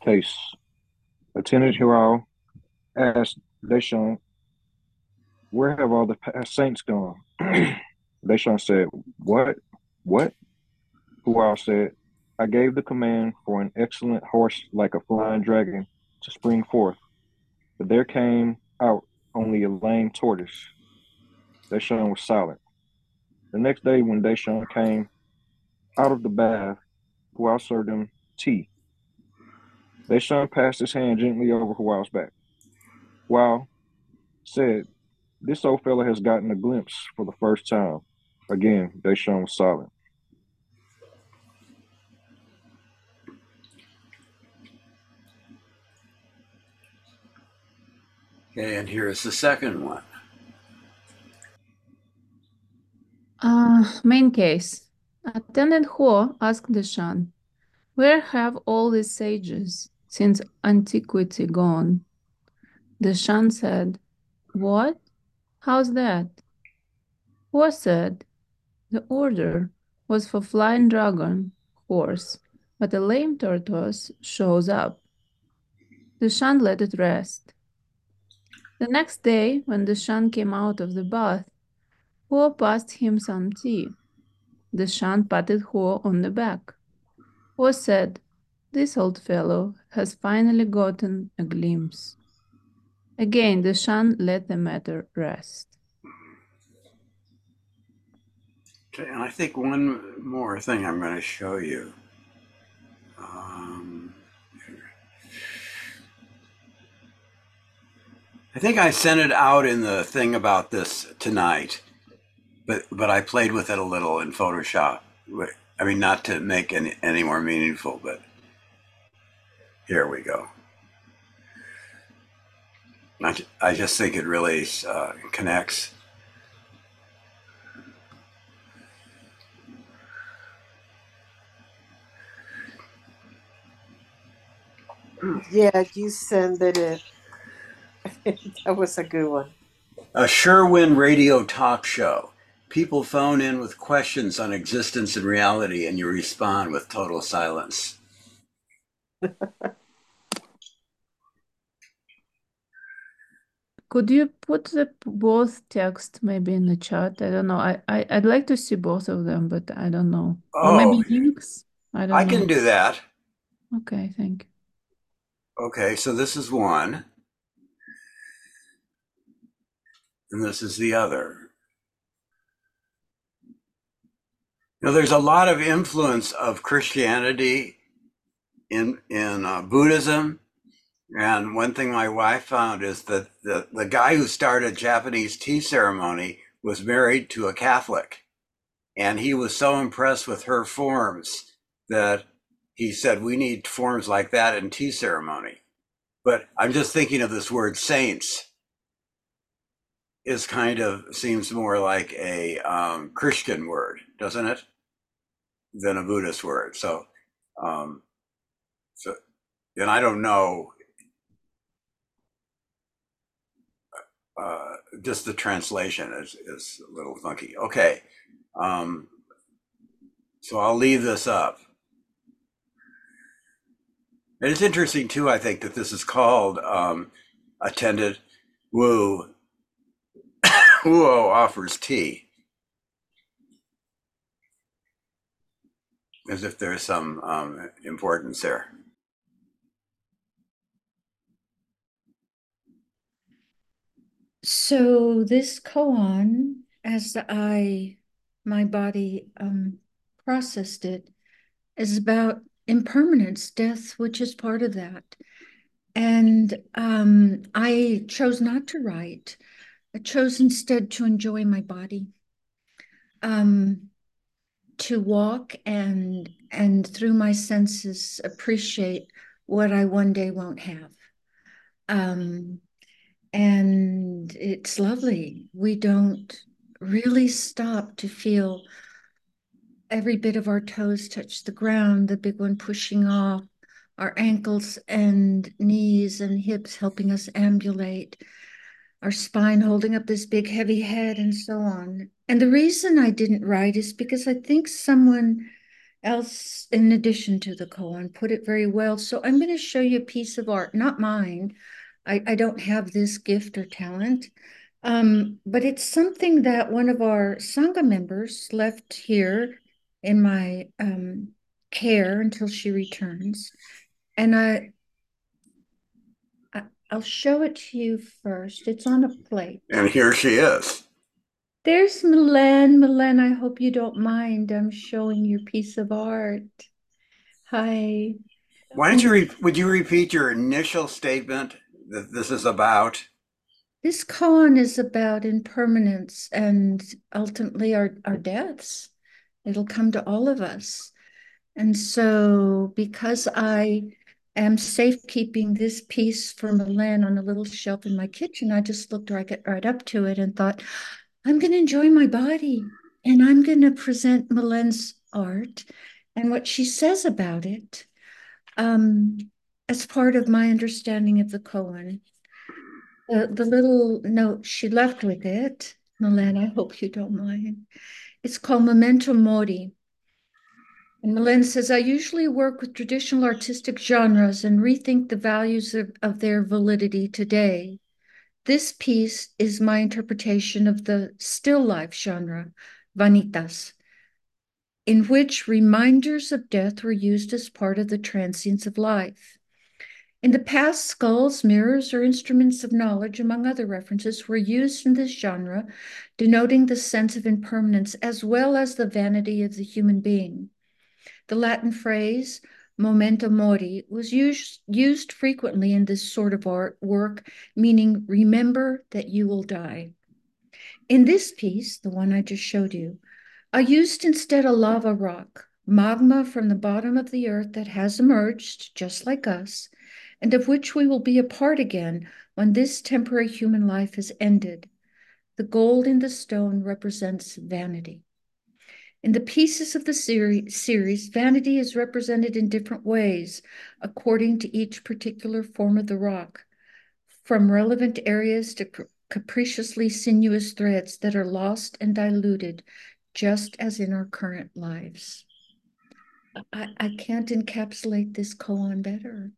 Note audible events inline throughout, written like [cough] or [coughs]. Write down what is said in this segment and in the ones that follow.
case. Attendant Huo asked Deshan, Where have all the saints gone? [clears throat] Deshan said, What? What? Huo said, I gave the command for an excellent horse like a flying dragon to spring forth, but there came out only a lame tortoise. Deshan was silent. The next day, when Deshan came out of the bath, Huo served him tea. Deshan passed his hand gently over Huo's back. Huo said, This old fellow has gotten a glimpse for the first time. Again, Deshan was silent. Okay, and here is the second one. Uh, main case. Attendant Huo asked Deshan, Where have all these sages since antiquity gone? Deshan said, What? How's that? Huo said, The order was for flying dragon, horse, but a lame tortoise shows up. Deshan let it rest. The next day, when Deshan came out of the bath, Huo passed him some tea. Deshan patted Huo on the back. Huo said, This old fellow has finally gotten a glimpse. Again, Deshan let the matter rest. Okay, and I think one more thing I'm going to show you. Um, I think I sent it out in the thing about this tonight, but but I played with it a little in Photoshop. I mean, not to make any any more meaningful, but here we go. I, I just think it really uh, connects. Yeah, you send it in. [laughs] that was a good one. A Sherwin radio talk show. People phone in with questions on existence and reality, and you respond with total silence. [laughs] Could you put the both text maybe in the chat? I don't know. I, I I'd like to see both of them, but I don't know. Or maybe Oh, links. I don't I know. can do that. Okay, thank you. Okay, so this is one, and this is the other. Now, there's a lot of influence of Christianity in in uh, Buddhism, and one thing my wife found is that the the guy who started Japanese tea ceremony was married to a Catholic, and he was so impressed with her forms that he said, "We need forms like that in tea ceremony." But I'm just thinking of this word "saints" is kind of seems more like a um, Christian word, doesn't it, than a Buddhist word? So, um, so, and I don't know uh, just the translation is, is a little funky. Okay. Um, so I'll leave this up. And it's interesting too, I think, that this is called um, attended Huo [coughs] Huo offers tea, as if there's some um, importance there. So this koan, as I my body um, processed it, is about impermanence, death, which is part of that. And um, I chose not to write. I chose instead to enjoy my body, um, to walk and and through my senses appreciate what I one day won't have. Um, and it's lovely. We don't really stop to feel every bit of our toes touch the ground, the big one pushing off, our ankles and knees and hips helping us ambulate, our spine holding up this big heavy head, and so on. And the reason I didn't write is because I think someone else in addition to the koan, put it very well. So I'm going to show you a piece of art, not mine. I, I don't have this gift or talent, um, but it's something that one of our Sangha members left here in my um, care until she returns. And I, I, I'll show it to you first. It's on a plate. And here she is. There's Milan. Milan, I hope you don't mind. I'm showing your piece of art. Hi. Why don't you re- would you repeat your initial statement that this is about? This koan is about impermanence and ultimately our, our deaths. It'll come to all of us. And so, because I am safekeeping this piece for Milan on a little shelf in my kitchen, I just looked right, right up to it and thought, I'm going to enjoy my body and I'm going to present Milan's art and what she says about it um, as part of my understanding of the koan. The, the little note she left with it, Milan, I hope you don't mind. It's called Memento Mori. And Milan says, I usually work with traditional artistic genres and rethink the values of, of their validity today. This piece is my interpretation of the still life genre, vanitas, in which reminders of death were used as part of the transience of life. In the past, skulls, mirrors, or instruments of knowledge, among other references, were used in this genre, denoting the sense of impermanence as well as the vanity of the human being. The Latin phrase, memento mori, was used, used frequently in this sort of art work, meaning remember that you will die. In this piece, the one I just showed you, I used instead a lava rock, magma from the bottom of the earth that has emerged, just like us, and of which we will be a part again when this temporary human life is ended. The gold in the stone represents vanity. In the pieces of the series, vanity is represented in different ways according to each particular form of the rock, from relevant areas to capriciously sinuous threads that are lost and diluted, just as in our current lives. I, I can't encapsulate this koan better.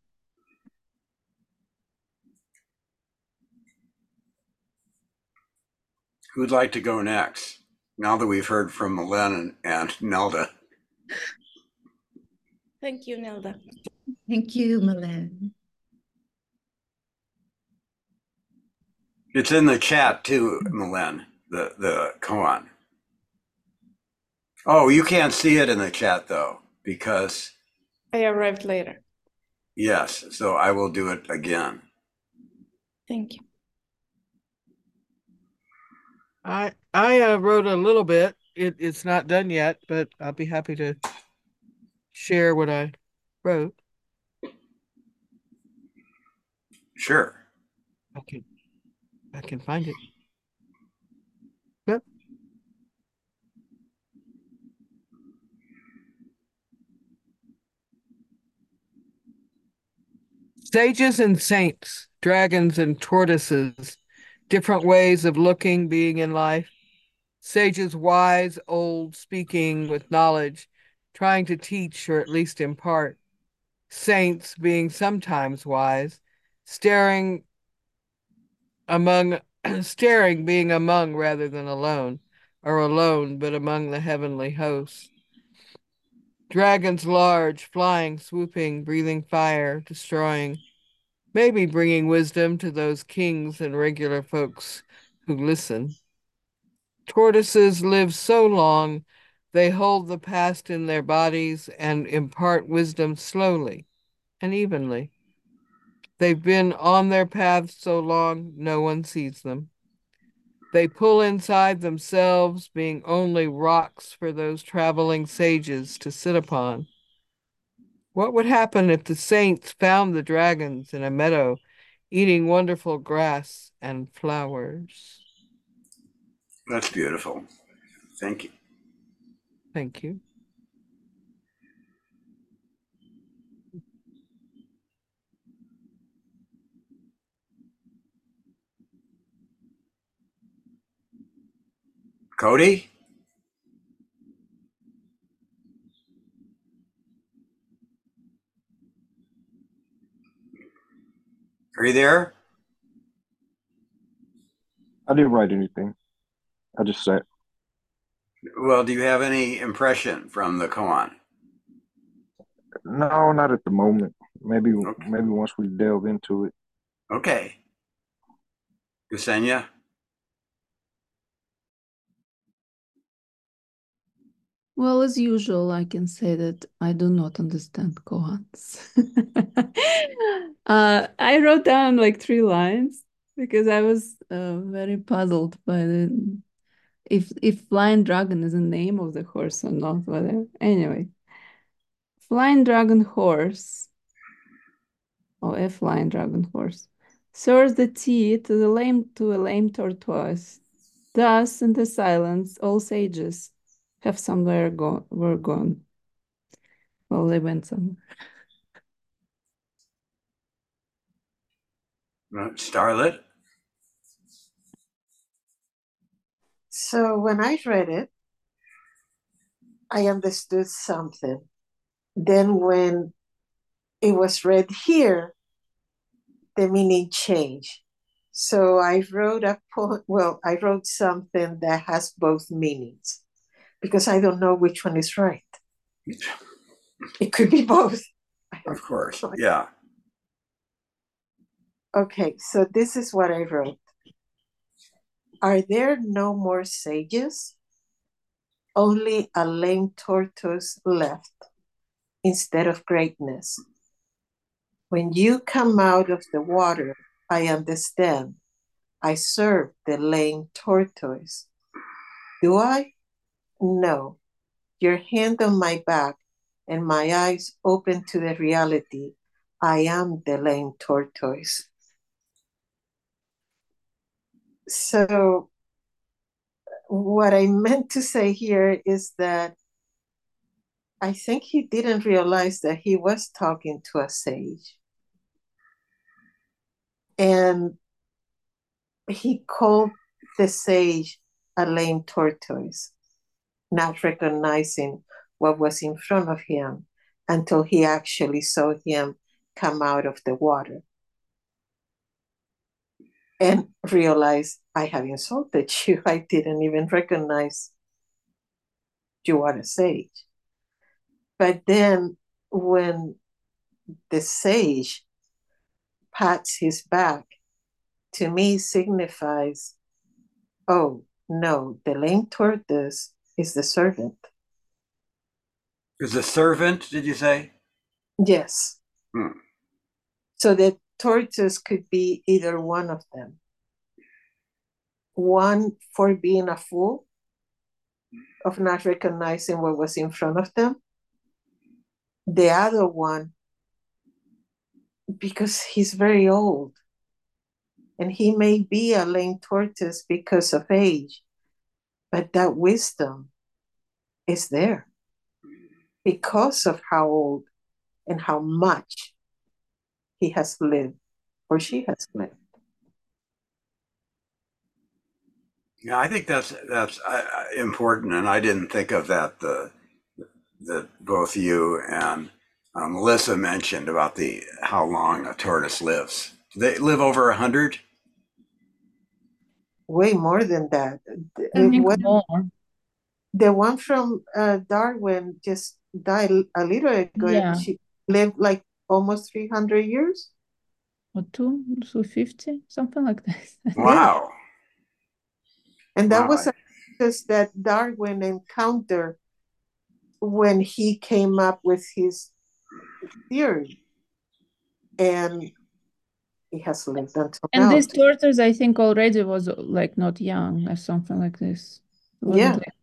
Who'd like to go next? now that we've heard from Milan and, and Nelda. Thank you, Nelda. Thank you, Milan. It's in the chat too, Milan, the, the koan. Oh, you can't see it in the chat though, because. I arrived later. Yes, so I will do it again. Thank you. I I uh, wrote a little bit. It it's not done yet, but I'll be happy to share what I wrote. Sure. I can I can find it. Yep. Sages and saints, dragons and tortoises different ways of looking, being in life. Sages wise, old, speaking with knowledge, trying to teach or at least impart. Saints being sometimes wise, staring among, [clears throat] staring being among rather than alone, or alone but among the heavenly hosts. Dragons large, flying, swooping, breathing fire, destroying maybe bringing wisdom to those kings and regular folks who listen. Tortoises live so long, they hold the past in their bodies and impart wisdom slowly and evenly. They've been on their path so long, no one sees them. They pull inside themselves, being only rocks for those traveling sages to sit upon. What would happen if the saints found the dragons in a meadow eating wonderful grass and flowers? That's beautiful. Thank you. Thank you. Cody? Are you there? I didn't write anything. I just sat. Well, do you have any impression from the koan? No, not at the moment. Maybe Okay. maybe once we delve into it. Okay. Ksenia? Well, as usual, I can say that I do not understand koans. [laughs] uh, I wrote down like three lines because I was uh, very puzzled by the if if flying dragon is the name of the horse or not, whatever. Anyway, flying dragon horse, or a flying dragon horse, serves the tea to the lame to a lame tortoise. Thus, in the silence, all sages have somewhere gone were gone. Well, they went somewhere. Uh, Starlet? So when I read it, I understood something. Then when it was read here, the meaning changed. So I wrote a po- well, I wrote something that has both meanings because I don't know which one is right. It could be both. Of course. [laughs] Yeah. Okay, so this is what I wrote. Are there no more sages? Only a lame tortoise left instead of greatness. When you come out of the water, I understand. I serve the lame tortoise. Do I? No. Your hand on my back and my eyes open to the reality. I am the lame tortoise. So, what I meant to say here is that I think he didn't realize that he was talking to a sage. And he called the sage a lame tortoise, not recognizing what was in front of him until he actually saw him come out of the water and realized I have insulted [laughs] you. I didn't even recognize you are a sage. But then when the sage pats his back, to me signifies, oh no, the lame tortoise is the servant. Is the servant, did you say? Yes. Hmm. So the tortoise could be either one of them. One for being a fool, of not recognizing what was in front of them. The other one, because he's very old. And he may be a lame tortoise because of age, but that wisdom is there because of how old and how much he has lived or she has lived. Yeah, I think that's that's uh, uh, important, and I didn't think of that. The that both you and uh, Melissa mentioned about the how long a tortoise lives. Do they live over a hundred? Way more than that. The- what- more. the one from uh, Darwin just died a little ago. Yeah. She lived like almost 300 years. Or two, two fifty, something like that. [laughs] Wow. And that Wow. was a process that Darwin encountered when he came up with his theory. And he has lived until And now. this tortoise, I think, already was like not young or something like this. Wasn't Yeah. like-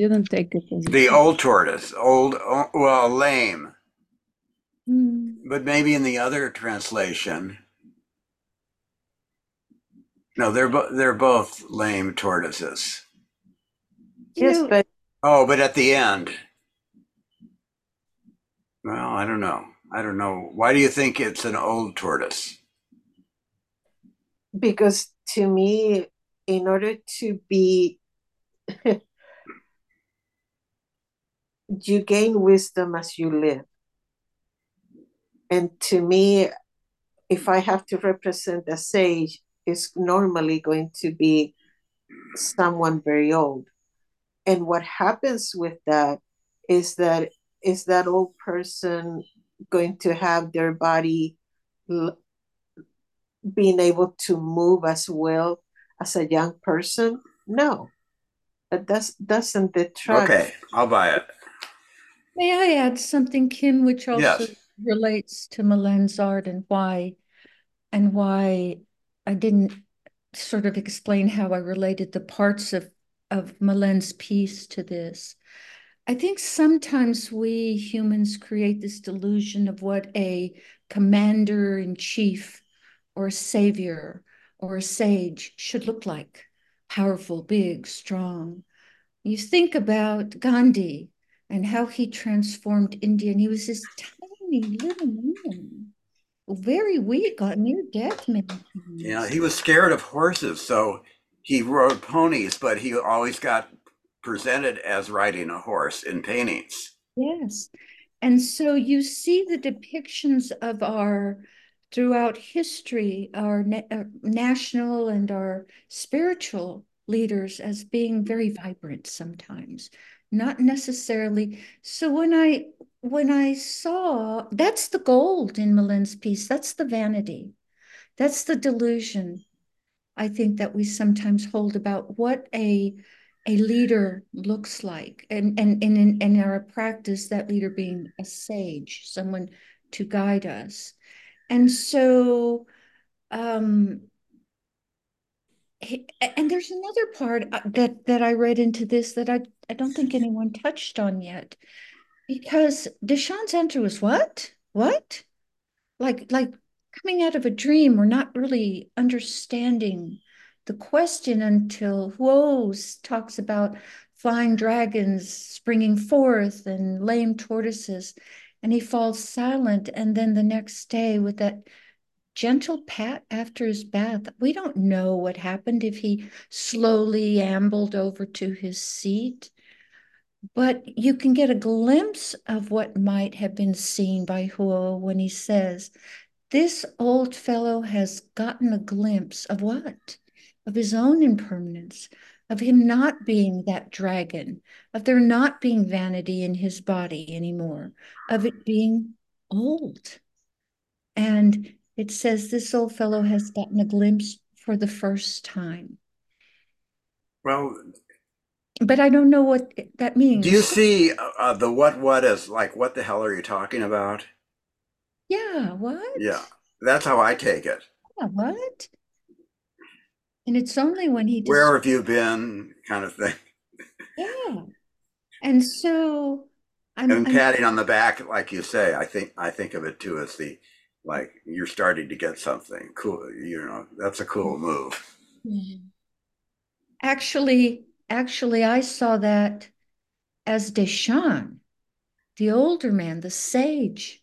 didn't take it as a The old tortoise, old, well, lame, Hmm. but maybe in the other translation. No, they're bo- they're both lame tortoises. yes, but Oh, but at the end. Well, I don't know. I don't know. Why do you think it's an old tortoise? Because to me, in order to be, [laughs] you gain wisdom as you live. And to me, if I have to represent a sage, is normally going to be someone very old. And what happens with that is that is that old person going to have their body being able to move as well as a young person? No. That does, doesn't detract. Okay, I'll buy it. May I add something, Kim, which also Yes. relates to Milen's art and why and why I didn't sort of explain how I related the parts of, of Milen's piece to this. I think sometimes we humans create this delusion of what a commander in chief or a savior or a sage should look like powerful, big, strong. You think about Gandhi and how he transformed India, and he was this tiny little man, very weak, on near death many. Yeah, he was scared of horses, so he rode ponies, but he always got presented as riding a horse in paintings. Yes. And so you see the depictions of our throughout history, our na- uh, national and our spiritual leaders as being very vibrant sometimes, not necessarily. So when I when I saw that's the gold in malin's piece, that's the vanity, that's the delusion. I think that we sometimes hold about what a a leader looks like, and and, and in, in our practice, that leader being a sage, someone to guide us. And so, um, and there's another part uh, that that I read into this that I I don't think anyone touched on yet, because Deshan's answer was what? What, like like coming out of a dream or not really understanding the question until Huo talks about flying dragons springing forth and lame tortoises, and he falls silent. And then the next day, with that gentle pat after his bath, we don't know what happened if he slowly ambled over to his seat. But you can get a glimpse of what might have been seen by Huo when he says, This old fellow has gotten a glimpse of what? of his own impermanence, of him not being that dragon, of there not being vanity in his body anymore, of it being old. And it says this old fellow has gotten a glimpse for the first time. Well, but I don't know what that means. Do you see uh, the what what is like what the hell are you talking about? Yeah, what? Yeah, that's how I take it. Yeah, what? And it's only when he Where have you been? kind of thing. Yeah. And so I'm, and patting I'm, on the back, like you say, I think I think of it too as the like you're starting to get something cool. You know, that's a cool move. Mm-hmm. Actually, actually, I saw that as Deshan, the older man, the sage,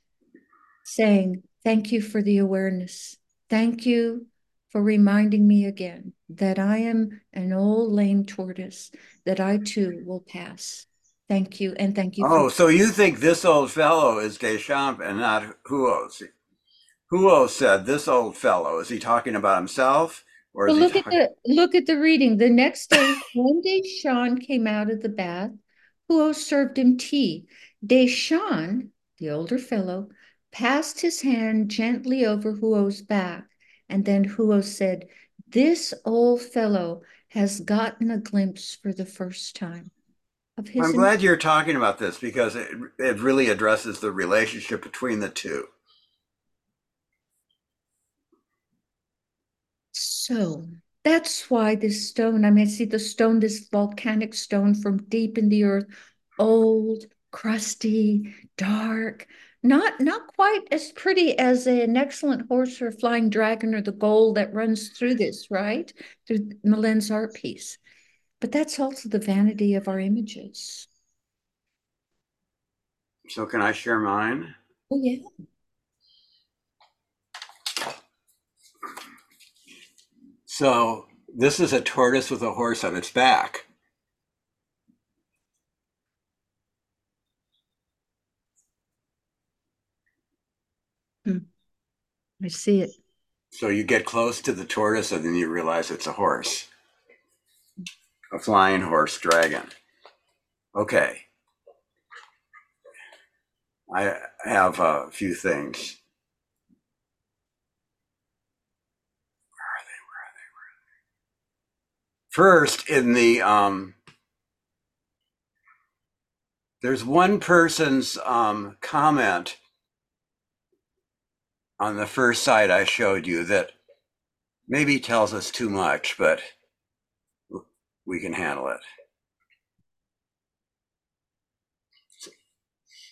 saying, Thank you for the awareness. Thank you for reminding me again that I am an old lame tortoise, that I too will pass. Thank you, and thank you. Oh, so you think this old fellow is Deshan and not Huo? Huo said this old fellow. Is he talking about himself? Or well, look talking- at the look at the reading. The next day, one day Sean came out of the bath. Huo served him tea. Deshan, the older fellow, passed his hand gently over Huo's back and then Huo said, This old fellow has gotten a glimpse for the first time of his. I'm glad you're talking about this because it, it really addresses the relationship between the two. So that's why this stone, I mean, see the stone, this volcanic stone from deep in the earth, old, crusty, dark, not not quite as pretty as an excellent horse or flying dragon or the gold that runs through this, right? Through Milen's art piece. But that's also the vanity of our images. So can I share mine? Oh yeah. So this is a tortoise with a horse on its back. I see it. So you get close to the tortoise and then you realize it's a horse. A flying horse dragon. Okay. I have a few things. Where are they? Where are they? Where are they? First, in the um, there's one person's um, comment on the first side I showed you that maybe tells us too much, but we can handle it.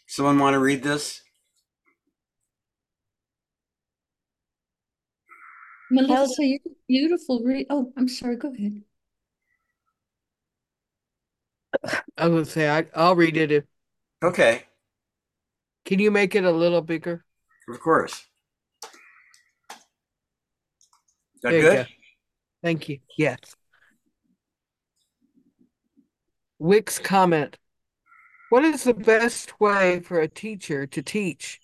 Someone want to read this? Melissa, you beautiful. Re- oh, I'm sorry. Go ahead. I was gonna say I, I'll read it. If Okay, can you make it a little bigger? of course. Is that There you good? go. Thank you. Yes. Wick's comment. What is the best way for a teacher to teach?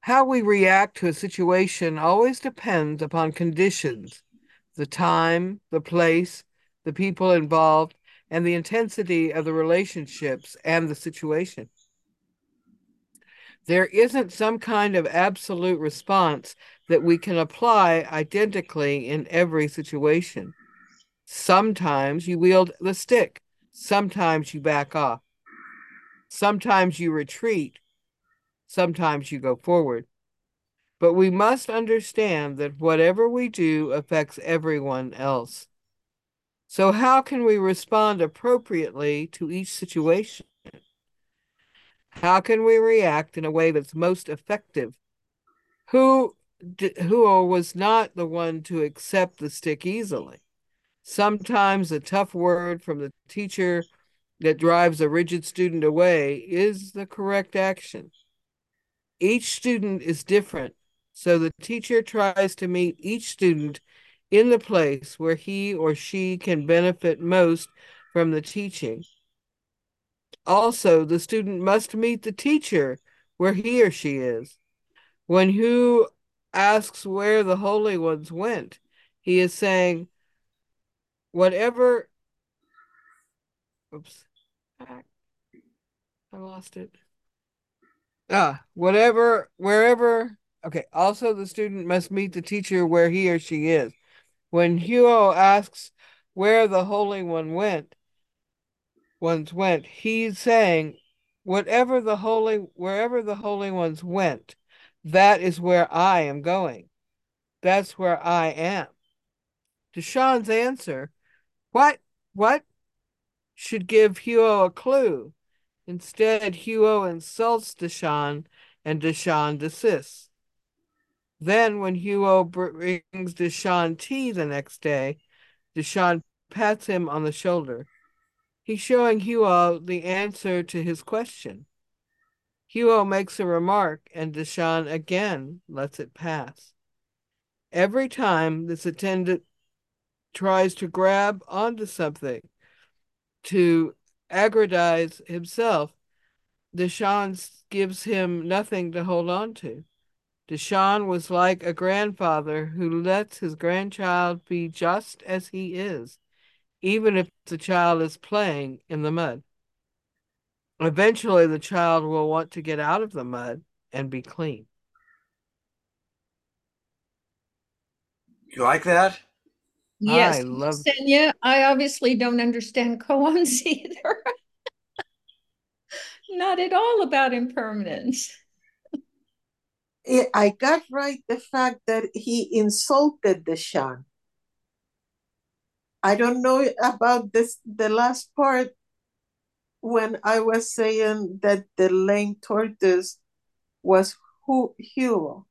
How we react to a situation always depends upon conditions, the time, the place, the people involved, and the intensity of the relationships and the situation. There isn't some kind of absolute response that we can apply identically in every situation. Sometimes you wield the stick, sometimes you back off, sometimes you retreat, sometimes you go forward. But we must understand that whatever we do affects everyone else. So, how can we respond appropriately to each situation? How can we react in a way that's most effective? Who who was not the one to accept the stick easily. Sometimes a tough word from the teacher that drives a rigid student away is the correct action. Each student is different, so the teacher tries to meet each student in the place where he or she can benefit most from the teaching. Also, the student must meet the teacher where he or she is. When Huo asks where the holy ones went, he is saying, whatever. Oops, I lost it. Ah, whatever, wherever. Okay. Also, the student must meet the teacher where he or she is. When Huo asks where the Holy One went, ones went, he's saying, whatever the holy, wherever the Holy Ones went, that is where I am going. That's where I am. Deshan's answer, what, what, should give Huo a clue. Instead, Huo insults Deshan and Deshan desists. Then, when Huo brings Deshan tea the next day, Deshan pats him on the shoulder. He's showing Huo the answer to his question. Huo makes a remark, and Deshan again lets it pass. Every time this attendant tries to grab onto something to aggrandize himself, Deshan gives him nothing to hold on to. Deshan was like a grandfather who lets his grandchild be just as he is, even if the child is playing in the mud. Eventually, the child will want to get out of the mud and be clean. You like that? Yes, I love Senya. I obviously don't understand koans [laughs] either. Not at all about impermanence. I- I got right the fact that he insulted Deshan. I don't know about this the last part when I was saying that the lame tortoise was who Hugo.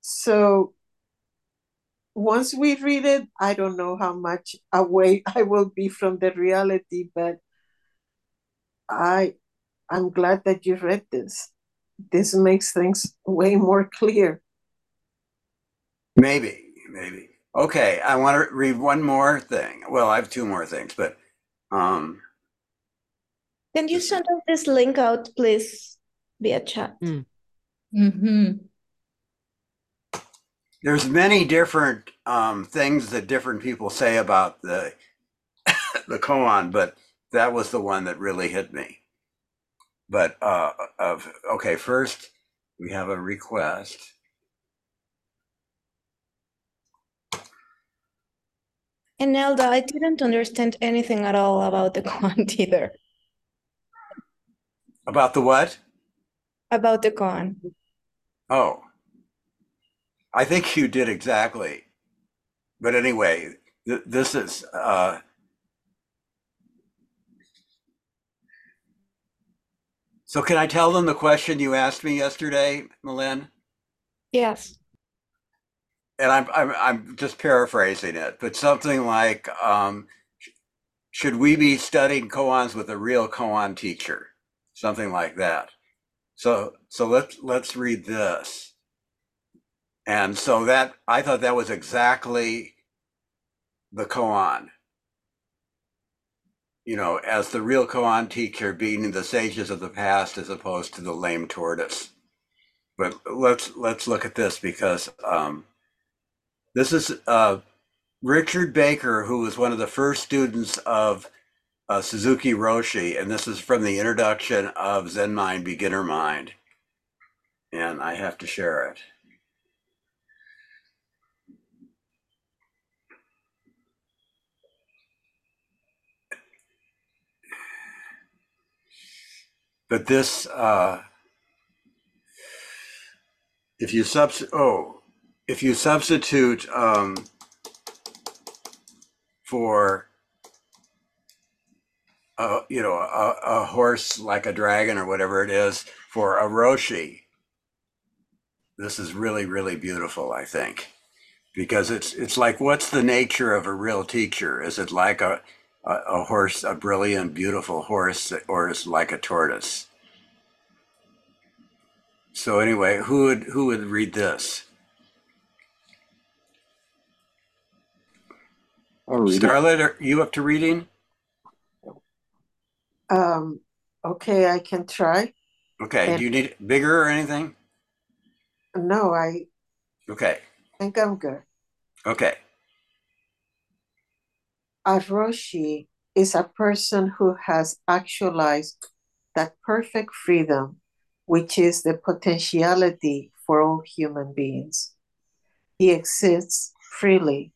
So once we read it, I don't know how much away [laughs] I will be from the reality, but I I'm glad that you read this. This makes things way more clear. Maybe, maybe. Okay, I want to read one more thing. Well, I have two more things, but um, Can you send us this link out, please, via chat? Mm. Mm-hmm. there's many different um, things that different people say about the [coughs] the koan, but that was the one that really hit me. But uh, of okay, first we have a request. And Nelda, I didn't understand anything at all about the [laughs] koan either. About the what? About the con. Oh, I think you did exactly. But anyway, th- this is uh, so. Can I tell them the question you asked me yesterday, Malin? Yes. And I'm I'm I'm just paraphrasing it, but something like, um, should we be studying koans with a real koan teacher? Something like that. So so let's let's read this. And so that I thought that was exactly the koan. You know, as the real koan teacher being the sages of the past as opposed to the lame tortoise. But let's let's look at this because um, this is uh, Richard Baker, who was one of the first students of uh, Suzuki Roshi, and this is from the introduction of Zen Mind, Beginner Mind. And I have to share it. But this, uh, if you subs, oh, if you substitute um, for a, you know a, a horse like a dragon or whatever it is for a roshi, this is really really beautiful. I think because it's it's like what's the nature of a real teacher? Is it like a a, a horse, a brilliant, beautiful horse, or is it like a tortoise? So anyway, who would who would read this? I'll read it. Starlet, are you up to reading? Um, okay, I can try. Okay. And Do you need it bigger or anything? no, I Okay. think I'm good. Okay. A Roshi is a person who has actualized that perfect freedom, which is the potentiality for all human beings. He exists freely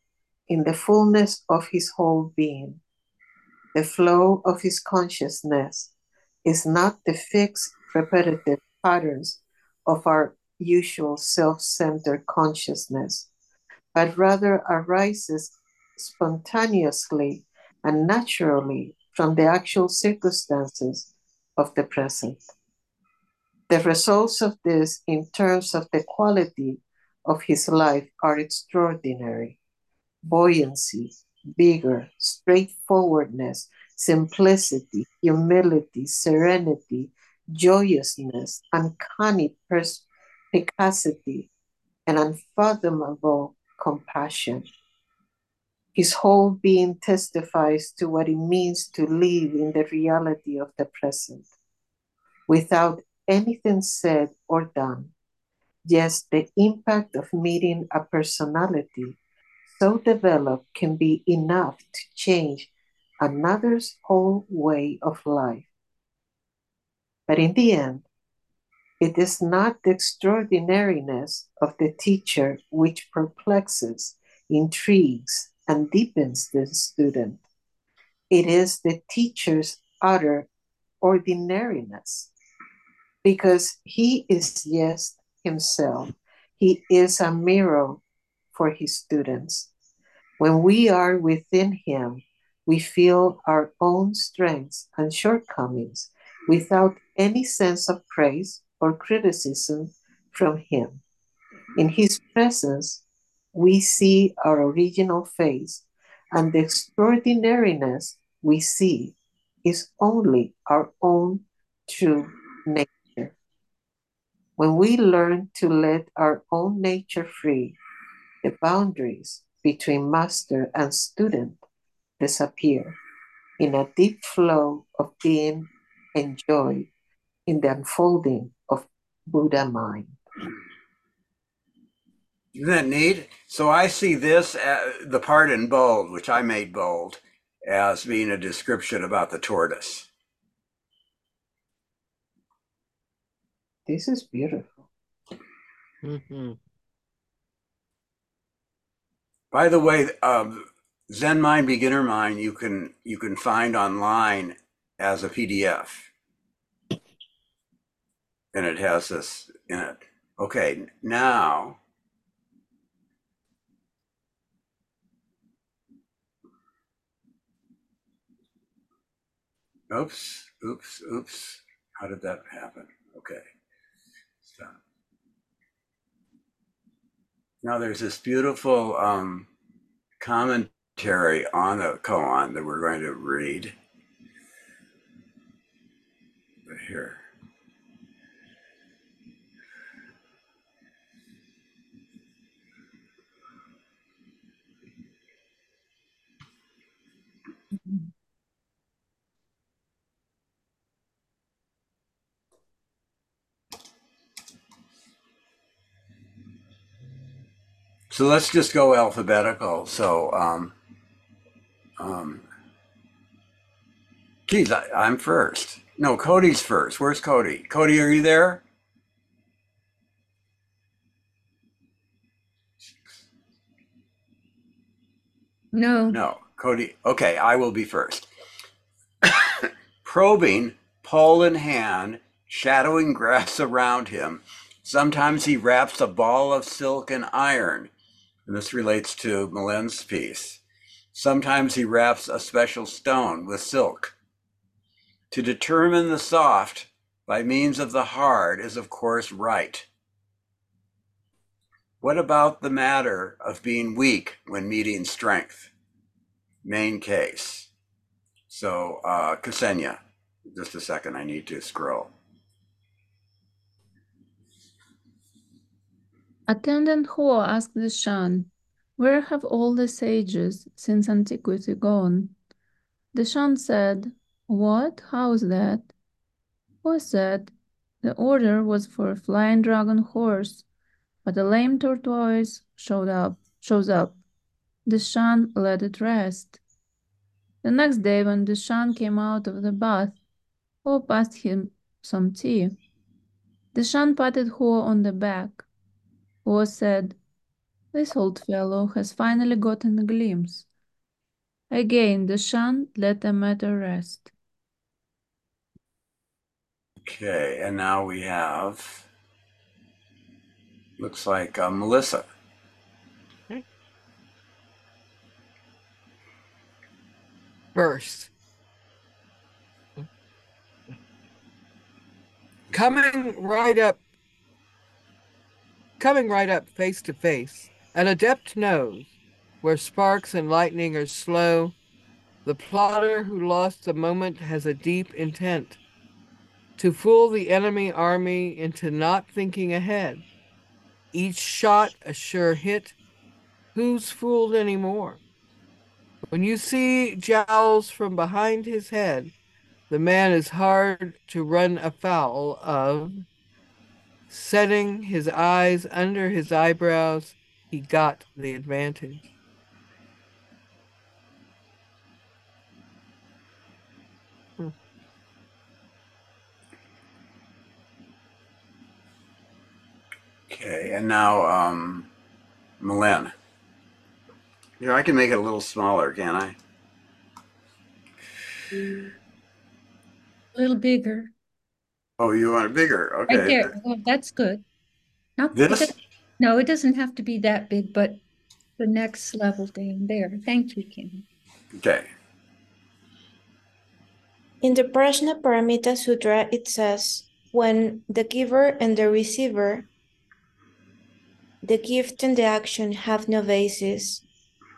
in the fullness of his whole being. The flow of his consciousness is not the fixed, repetitive patterns of our usual self centered consciousness, but rather arises spontaneously and naturally from the actual circumstances of the present. The results of this, in terms of the quality of his life, are extraordinary buoyancy, vigor, straightforwardness, simplicity, humility, serenity, joyousness, uncanny perspicacity, and unfathomable compassion. His whole being testifies to what it means to live in the reality of the present without anything said or done. Yes, the impact of meeting a personality so developed can be enough to change another's whole way of life. But in the end, it is not the extraordinariness of the teacher which perplexes, intrigues, and deepens the student. It is the teacher's utter ordinariness, because he is just himself. He is a mirror for his students. When we are within him, we feel our own strengths and shortcomings without any sense of praise or criticism from him. In his presence, we see our original face, and the extraordinariness we see is only our own true nature. When we learn to let our own nature free, the boundaries between master and student disappear in a deep flow of being enjoyed in the unfolding of Buddha mind. Isn't that neat? So I see this, uh, the part in bold, which I made bold, as being a description about the tortoise. This is beautiful. Mhm. By the way, um, Zen Mind Beginner Mind, you can you can find online as a PDF, and it has this in it. Okay, now Oops, oops, oops. How did that happen? Okay. Now there's this beautiful um, commentary on the koan that we're going to read. Right here. So let's just go alphabetical. So, um, um, geez, I, I'm first. No, Cody's first. Where's Cody? Cody, are you there? No, No, Cody. Okay, I will be first. [coughs] Probing, pole in hand, shadowing grass [laughs] around him. Sometimes he wraps a ball of silk and iron. And this relates to Milen's piece. Sometimes he wraps a special stone with silk. To determine the soft by means of the hard is, of course, right. What about the matter of being weak when meeting strength? Main case. So, uh, Ksenia, just a second, I need to scroll. Attendant Huo asked Deshan, Where have all the sages since antiquity gone? Deshan said, What? How's that? Huo said, The order was for a flying dragon horse, but a lame tortoise showed up, shows up. Deshan let it rest. The next day, when Deshan came out of the bath, Huo passed him some tea. Deshan patted Huo on the back. Huo said, This old fellow has finally gotten a glimpse. Again, Deshan let the matter rest. Okay, and now we have, looks like uh, Melissa. First. Coming right up coming right up face to face, an adept knows where sparks and lightning are slow. The plotter who lost the moment has a deep intent to fool the enemy army into not thinking ahead. Each shot a sure hit. Who's fooled anymore? When you see jowls from behind his head, the man is hard to run afoul of. Setting his eyes under his eyebrows, he got the advantage. Hmm. Okay, and now um, Melen. You know, I can make it a little smaller, can I? a little bigger. Oh, you want it bigger? Right Okay. there. Well, that's good. No, it This? doesn't- no, it doesn't have to be that big, but the next level down there. Thank you, Kim. Okay. In the Prajna Paramita Sutra, it says, when the giver and the receiver, the gift and the action have no basis,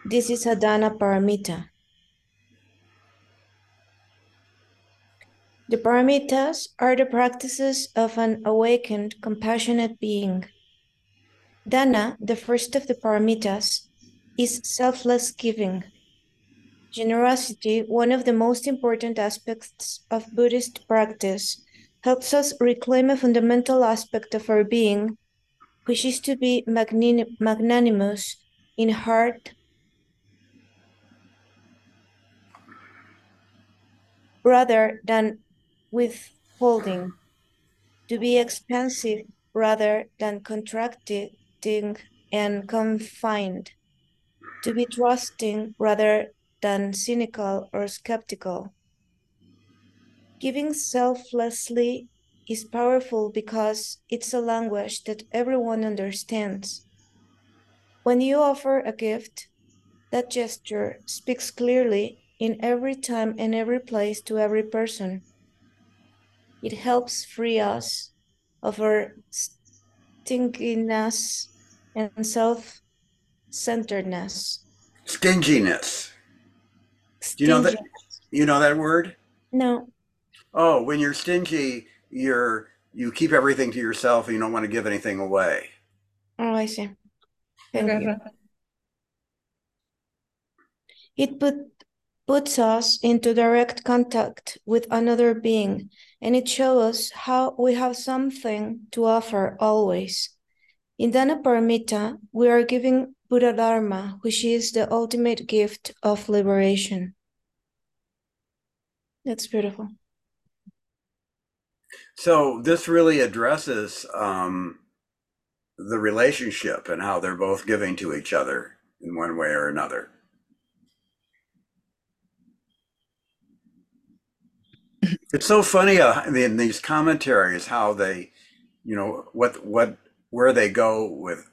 this is a Dana Paramita. The Paramitas are the practices of an awakened, compassionate being. Dana, the first of the Paramitas, is selfless giving. Generosity, one of the most important aspects of Buddhist practice, helps us reclaim a fundamental aspect of our being, which is to be magnin- magnanimous in heart rather than withholding, to be expansive rather than contracting and confined, to be trusting rather than cynical or skeptical. Giving selflessly is powerful because it's a language that everyone understands. When you offer a gift, that gesture speaks clearly in every time and every place to every person. It helps free us of our stinginess and self centeredness. Stinginess. Do you know that? You know that word? No. Oh, when you're stingy, you're you keep everything to yourself and you don't want to give anything away. Oh, I see. Thank you. It put, puts us into direct contact with another being, and it shows us how we have something to offer always. In Dana Paramita, we are giving Buddha Dharma, which is the ultimate gift of liberation. That's beautiful. So this really addresses um, the relationship and how they're both giving to each other in one way or another. It's so funny uh, in these commentaries how they, you know, what what where they go with,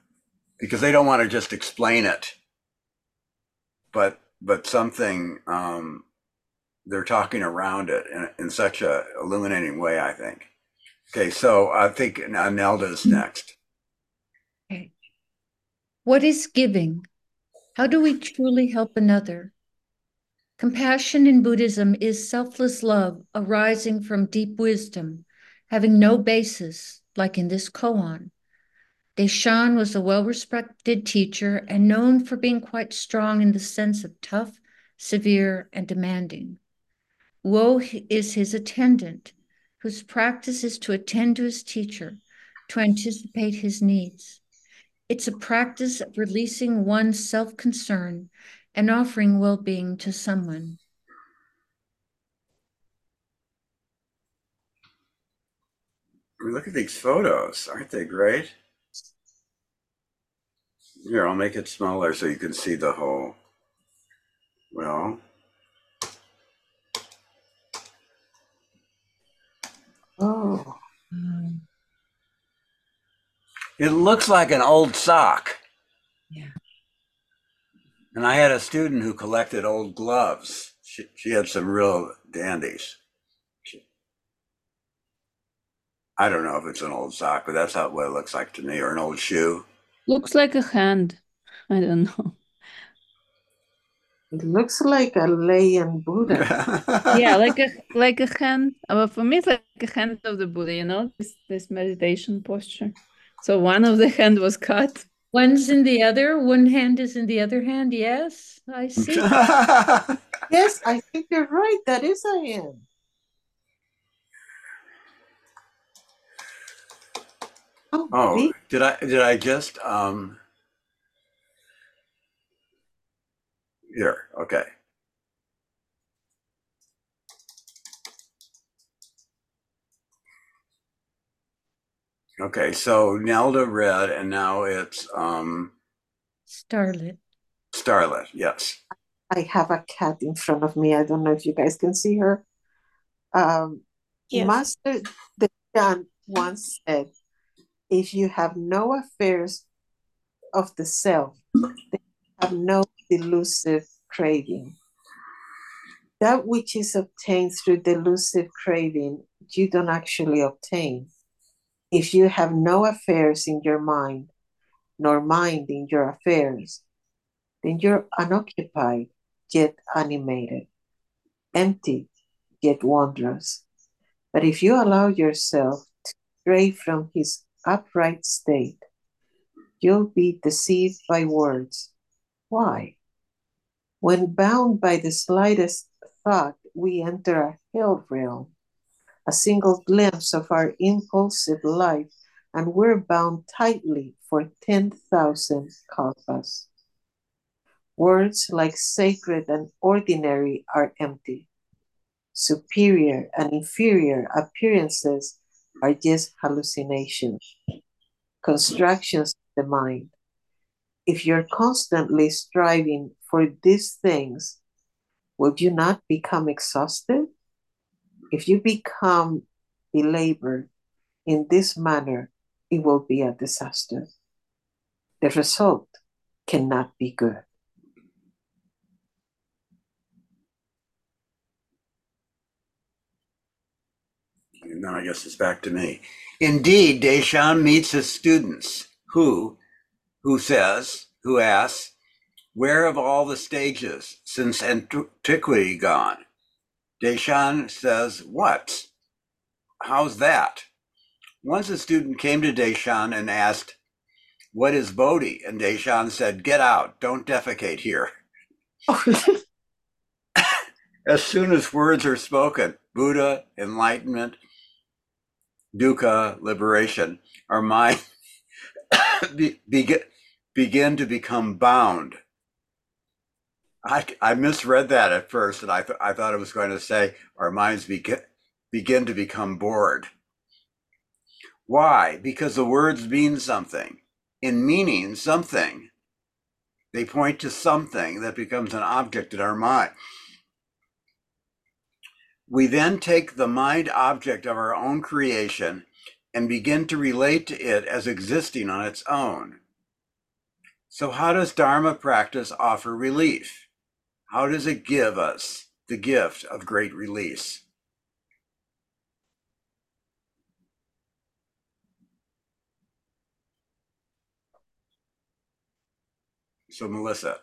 because they don't want to just explain it, but but something um, they're talking around it in, in such a illuminating way. I think. Okay, so I think Nelda's next. Okay. What is giving? How do we truly help another? Compassion in Buddhism is selfless love arising from deep wisdom, having no basis, like in this koan. Deshan was a well respected teacher and known for being quite strong in the sense of tough, severe, and demanding. Huo is his attendant, whose practice is to attend to his teacher, to anticipate his needs. It's a practice of releasing one's self concern and offering well being to someone. Look at these photos. Aren't they great? Here, I'll make it smaller so you can see the whole. Well, Oh, um, it looks like an old sock. Yeah. And I had a student who collected old gloves. She, she had some real dandies. She- I don't know if it's an old sock, but that's how what it looks like to me, or an old shoe. Looks like a hand. I don't know. it looks like a laying Buddha. [laughs] Yeah, like a like a hand. Well, for me, it's like a hand of the Buddha. You know, this this meditation posture. So one of the hand was cut. One's in the other, one hand is in the other hand. Yes, I see. [laughs] yes, I think you're right. That is I am. Oh, oh, did I did I just um here? Okay. Okay, so Nelda read, and now it's um Starlit. Starlet. Yes. I have a cat in front of me. I don't know if you guys can see her. Um, Yes. Master Deshan once said, if you have no affairs of the self, then you have no delusive craving. That which is obtained through delusive craving, you don't actually obtain. If you have no affairs in your mind, nor mind in your affairs, then you're unoccupied, yet animated, empty, yet wondrous. But if you allow yourself to stray from his upright state, you'll be deceived by words. Why? When bound by the slightest thought, we enter a hell realm. A single glimpse of our impulsive life and we're bound tightly for 10,000 kalpas. Words like sacred and ordinary are empty. Superior and inferior appearances are just hallucinations, constructions of the mind. If you're constantly striving for these things, would you not become exhausted? If you become belabored in this manner, it will be a disaster. The result cannot be good. now I guess it's back to me. Indeed, Deshan meets his students who, who says, who asks, where have all the stages since antiquity gone? Deshan says, what? How's that? Once a student came to Deshan and asked, what is Bodhi? And Deshan said, get out, don't defecate here. [laughs] as soon as words are spoken, Buddha, enlightenment, dukkha, liberation, our mind [coughs] be, begin, begin to become bound. I, I misread that at first, and I, th- I thought it was going to say our minds begin, begin to become bored. Why? Because the words mean something. In meaning something, they point to something that becomes an object in our mind. We then take the mind object of our own creation and begin to relate to it as existing on its own. So, how does Dharma practice offer relief? How does it give us the gift of great release? So, Melissa.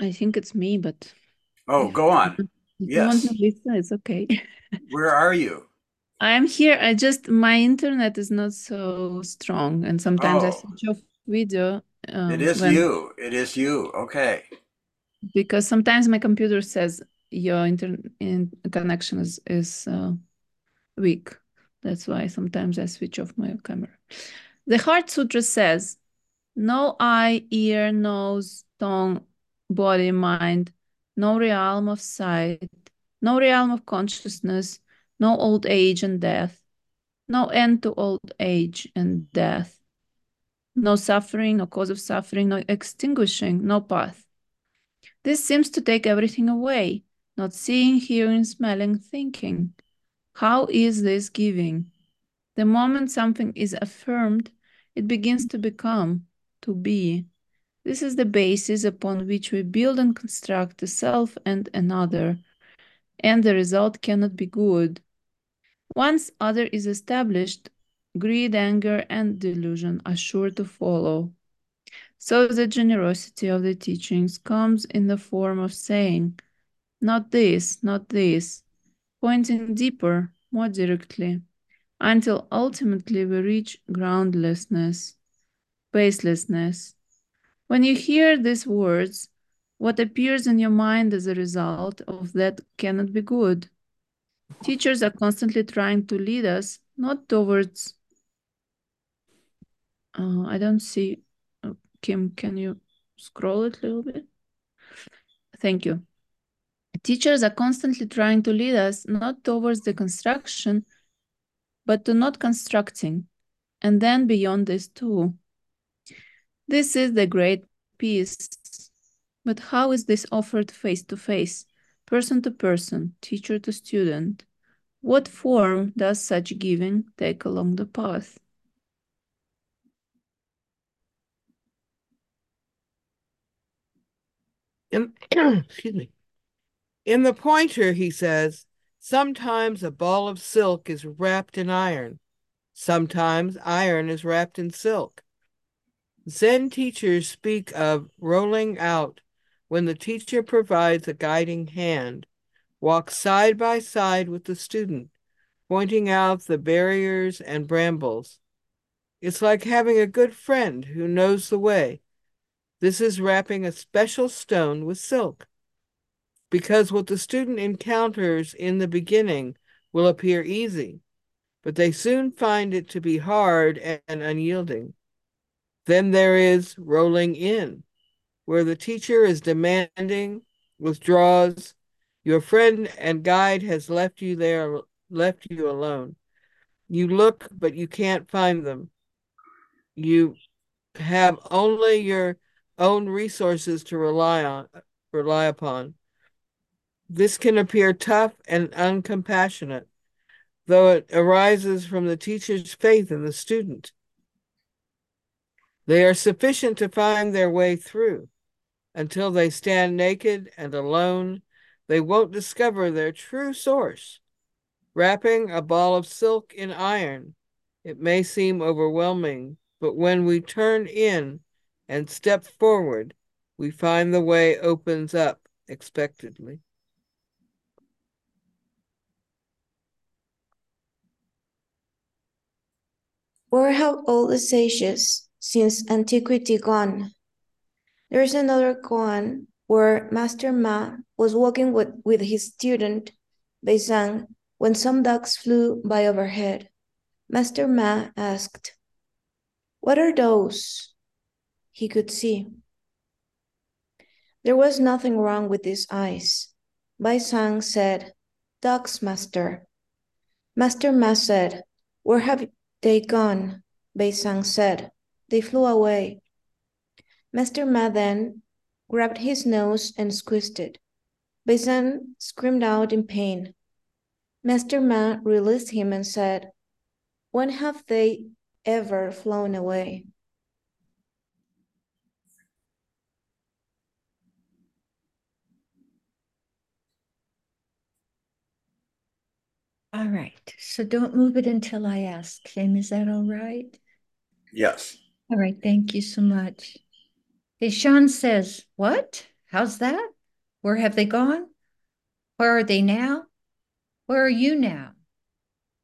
I think it's me, but. Oh, go on. Yes. Lisa, it's okay. [laughs] Where are you? I'm here. I just my internet is not so strong, and sometimes I Oh, switch off video it um, is when you. It is you. Okay. Because sometimes my computer says your internet in connection is is uh, weak. That's why sometimes I switch off my camera. The Heart Sutra says, "No eye, ear, nose, tongue, body, mind, no realm of sight, no realm of consciousness, no old age and death, no end to old age and death, no suffering, no cause of suffering, no extinguishing, no path. This seems to take everything away, not seeing, hearing, smelling, thinking. How is this giving? The moment something is affirmed, it begins to become, to be. This is the basis upon which we build and construct a self and another, and the result cannot be good. Once other is established, greed, anger, and delusion are sure to follow. So the generosity of the teachings comes in the form of saying, not this, not this, pointing deeper, more directly, until ultimately we reach groundlessness, baselessness. When you hear these words, what appears in your mind as a result of that cannot be good. Teachers are constantly trying to lead us not towards. Uh, I don't see. Kim, can you scroll it a little bit? Thank you. Teachers are constantly trying to lead us not towards the construction, but to not constructing, and then beyond this too. This is the great peace. But how is this offered face to face, person to person, teacher to student? What form does such giving take along the path? In, [clears throat] excuse me. In the pointer, he says, sometimes a ball of silk is wrapped in iron. Sometimes iron is wrapped in silk. Zen teachers speak of rolling out when the teacher provides a guiding hand, walks side by side with the student, pointing out the barriers and brambles. It's like having a good friend who knows the way. This is wrapping a special stone with silk. Because what the student encounters in the beginning will appear easy, but they soon find it to be hard and unyielding. Then there is rolling in, where the teacher is demanding, withdraws, your friend and guide has left you there, left you alone. You look, but you can't find them. You have only your own resources to rely on, rely upon. This can appear tough and uncompassionate, though it arises from the teacher's faith in the student. They are sufficient to find their way through. Until they stand naked and alone, they won't discover their true source. Wrapping a ball of silk in iron, it may seem overwhelming, but when we turn in and step forward, we find the way opens up expectedly. Where have all the sages since antiquity gone? There's another koan where Master Ma was walking with, with his student, Baizhang, when some ducks flew by overhead. Master Ma asked, What are those? He could see. There was nothing wrong with his eyes. Baizhang said, Ducks, Master. Master Ma said, Where have they gone, Baizhang said. They flew away. Master Ma then grabbed his nose and squeezed it. Baizhang screamed out in pain. Master Ma released him and said, When have they ever flown away? All right. So don't move it until I ask. Tim, is that all right? Yes. All right. Thank you so much. Deshan says, What? How's that? Where have they gone? Where are they now? Where are you now?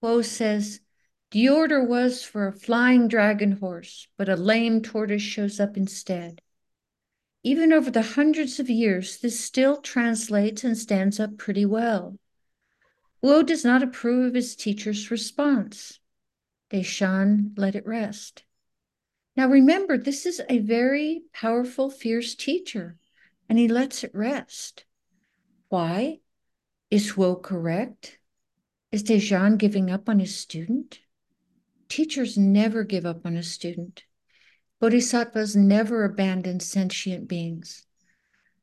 Huo says, The order was for a flying dragon horse, but a lame tortoise shows up instead. Even over the hundreds of years, this still translates and stands up pretty well. Huo does not approve of his teacher's response. Deshan let it rest. Now remember, this is a very powerful, fierce teacher, and he lets it rest. Why? Is Huo correct? Is Deshan giving up on his student? Teachers never give up on a student. Bodhisattvas never abandon sentient beings.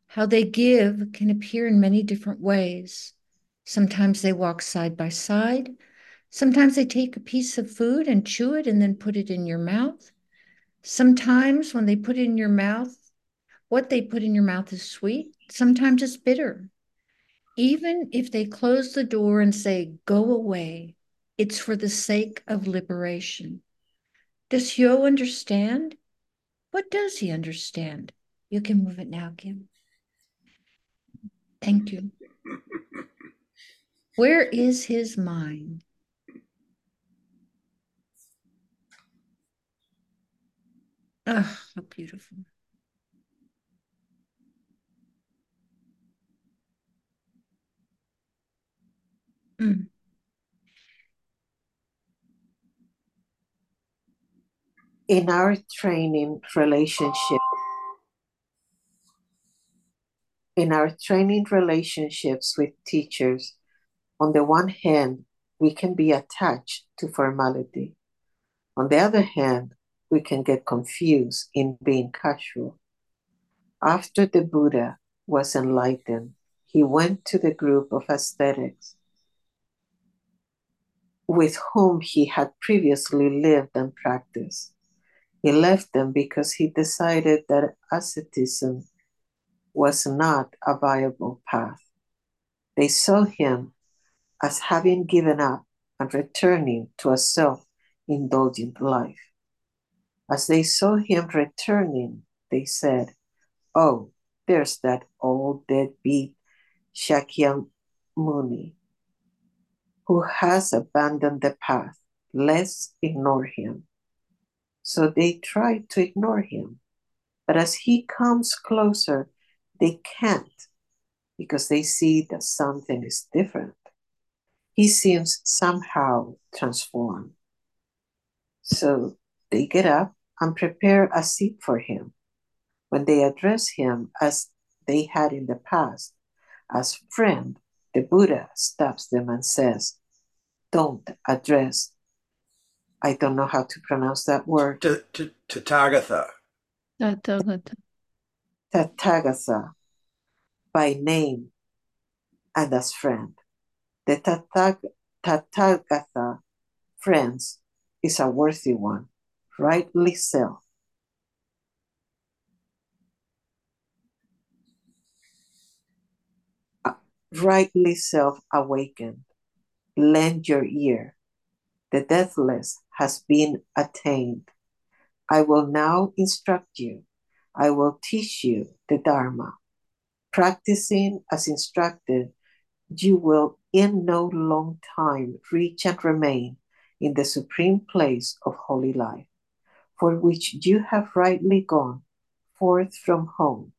How they give can appear in many different ways. Sometimes they walk side by side. Sometimes they take a piece of food and chew it and then put it in your mouth. Sometimes when they put it in your mouth, what they put in your mouth is sweet. Sometimes it's bitter. Even if they close the door and say, go away, it's for the sake of liberation. Does Huo understand? What does he understand? You can move it now, Kim. Thank you. Where is his mind? Oh, how beautiful. Mm. In our training relationship, in our training relationships with teachers, on the one hand, we can be attached to formality. On the other hand, we can get confused in being casual. After the Buddha was enlightened, he went to the group of ascetics with whom he had previously lived and practiced. He left them because he decided that asceticism was not a viable path. They saw him as having given up and returning to a self indulgent life. As they saw him returning, they said, Oh, there's that old deadbeat Shakyamuni who has abandoned the path. Let's ignore him. So they tried to ignore him. But as he comes closer, they can't because they see that something is different. He seems somehow transformed. So they get up and prepare a seat for him. When they address him as they had in the past, as friend, the Buddha stops them and says, Don't address. I don't know how to pronounce that word. To, to, Tathagata. Tathagata. Tathagata by name and as friend. The Tathag friends is a worthy one, rightly so. Uh, rightly self awakened. Lend your ear. The deathless has been attained. I will now instruct you. I will teach you the Dharma. Practicing as instructed, you will in no long time reach and remain in the supreme place of holy life, for which you have rightly gone forth from home.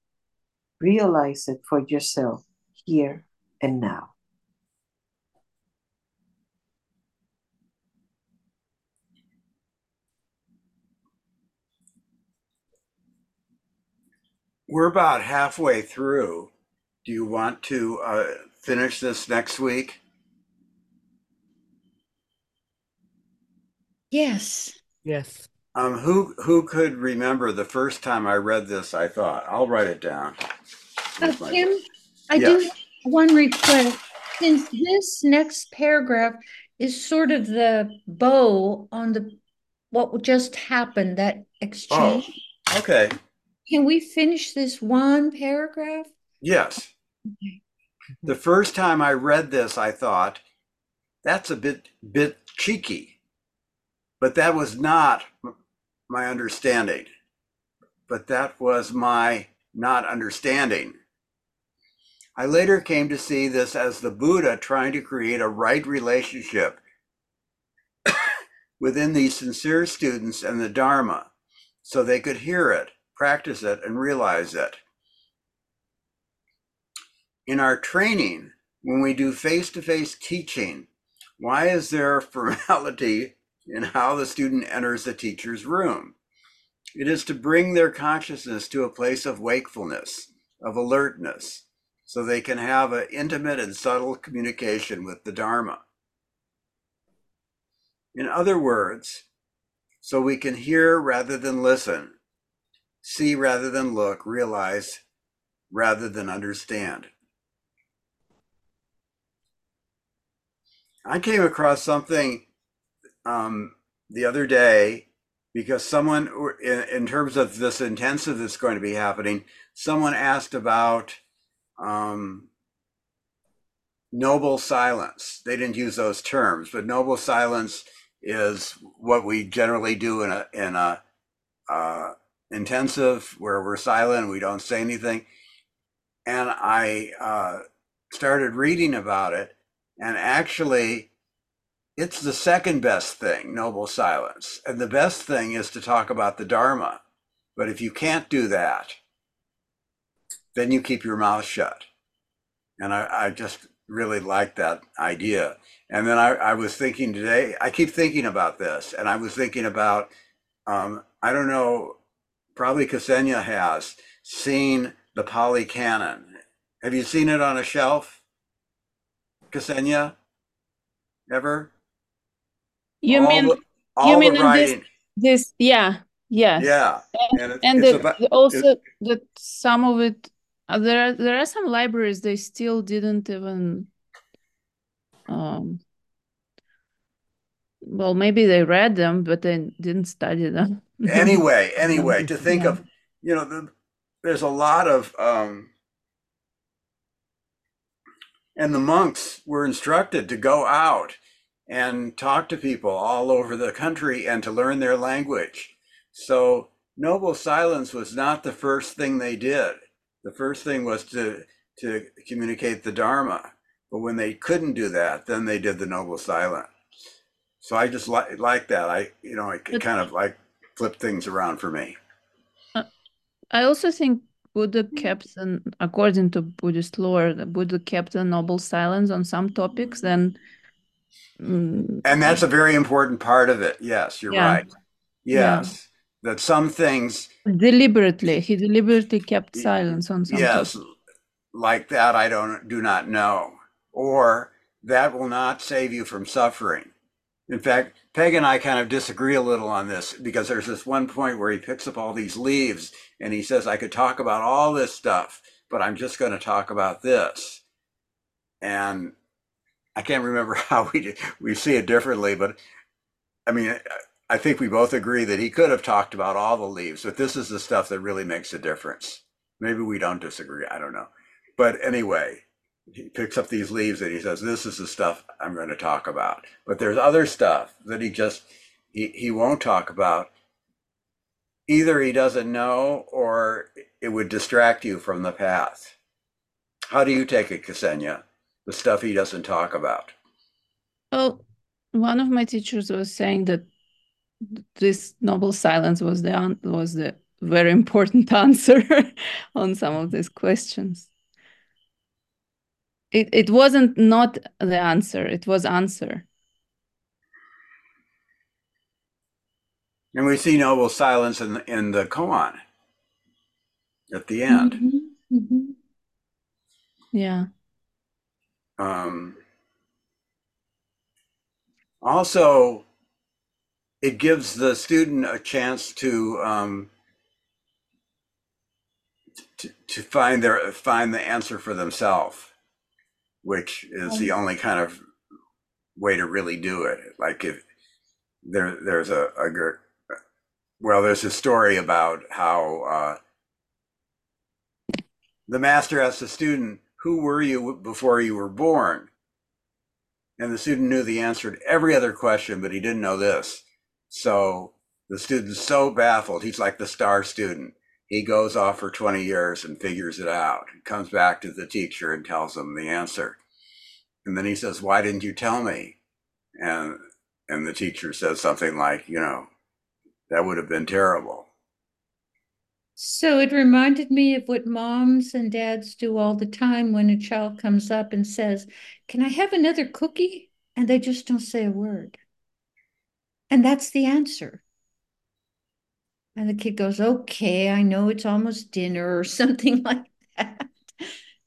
Realize it for yourself here and now. We're about halfway through. Do you want to uh, finish this next week? Yes. Yes. Um, who who could remember the first time I read this? I thought I'll write it down. Uh, Kim, I yes. do one request. Since this next paragraph is sort of the bow on the what just happened, that exchange. Oh, okay. Can we finish this one paragraph? Yes. The first time I read this, I thought, that's a bit bit cheeky. But that was not my understanding. But that was my not understanding. I later came to see this as the Buddha trying to create a right relationship [coughs] within these sincere students and the Dharma so they could hear it, practice it, and realize it. In our training, when we do face to face teaching, why is there [laughs] formality in how the student enters the teacher's room? It is to bring their consciousness to a place of wakefulness, of alertness so they can have an intimate and subtle communication with the Dharma. In other words, so we can hear rather than listen, see rather than look, realize rather than understand. I came across something um, the other day because someone, in, in terms of this intensive that's going to be happening, someone asked about um, noble silence. They didn't use those terms, but noble silence is what we generally do in a in a uh, intensive where we're silent, we don't say anything. And I uh, started reading about it, and actually, it's the second best thing, noble silence. And the best thing is to talk about the Dharma. But if you can't do that, then you keep your mouth shut. And I, I just really like that idea. And then I, I, was thinking today, I keep thinking about this, and I was thinking about, um, I don't know, probably Ksenia has seen the Pali Canon. Have you seen it on a shelf, Ksenia? Ever? You all mean the, you mean this, this? Yeah, yeah, yeah. And, and, and the, about, also that some of it uh, there are there are some libraries they still didn't even um well maybe they read them but they didn't study them [laughs] anyway anyway [laughs] to think of you know the, there's a lot of um and the monks were instructed to go out and talk to people all over the country and to learn their language so noble silence was not the first thing they did the first thing was to to communicate the Dharma. But when they couldn't do that, then they did the noble silence. So I just like like that. I you know it kind of like flipped things around for me. Uh, I also think Buddha kept an according to Buddhist lore, the Buddha kept a noble silence on some topics. and mm, And that's a very important part of it. Yes, you're Yeah. right. Yes. That some things, deliberately he deliberately kept silence on some yes, topics. like that I don't do not know. Or that will not save you from suffering. In fact, Peg and I kind of disagree a little on this because there's this one point where he picks up all these leaves and he says, I could talk about all this stuff, but I'm just going to talk about this. And I can't remember [laughs] how we we see it differently, but I mean, I- think we both agree that he could have talked about all the leaves, but this is the stuff that really makes a difference. Maybe we don't disagree. I don't know. But anyway, he picks up these leaves and he says, This is the stuff I'm going to talk about. But there's other stuff that he just he, he won't talk about. Either he doesn't know or it would distract you from the path. How do you take it, Ksenia? The stuff he doesn't talk about. Well, one of my teachers was saying that this noble silence was the was the very important [laughs] answer on some of these questions. It it wasn't not the answer, it was answer. And we see noble silence in the, in the koan at the end. Mhm, mhm. Yeah. Um, also, it gives the student a chance to um, to, to find their find the answer for themselves, which is the only kind of way to really do it. Like if there there's a, a well, there's a story about how uh, the master asked the student, "Who were you before you were born?" And the student knew the answer to every other question, but he didn't know this. So the student's so baffled. He's like the star student. He goes off for 20 years and figures it out. He comes back to the teacher and tells him the answer. And then he says, "Why didn't you tell me?" And and the teacher says something like, "You know, that would have been terrible." So it reminded me of what moms and dads do all the time when a child comes up and says, Can I have another cookie? And they just don't say a word. And that's the answer. And the kid goes, Okay, I know it's almost dinner or [laughs] something like that.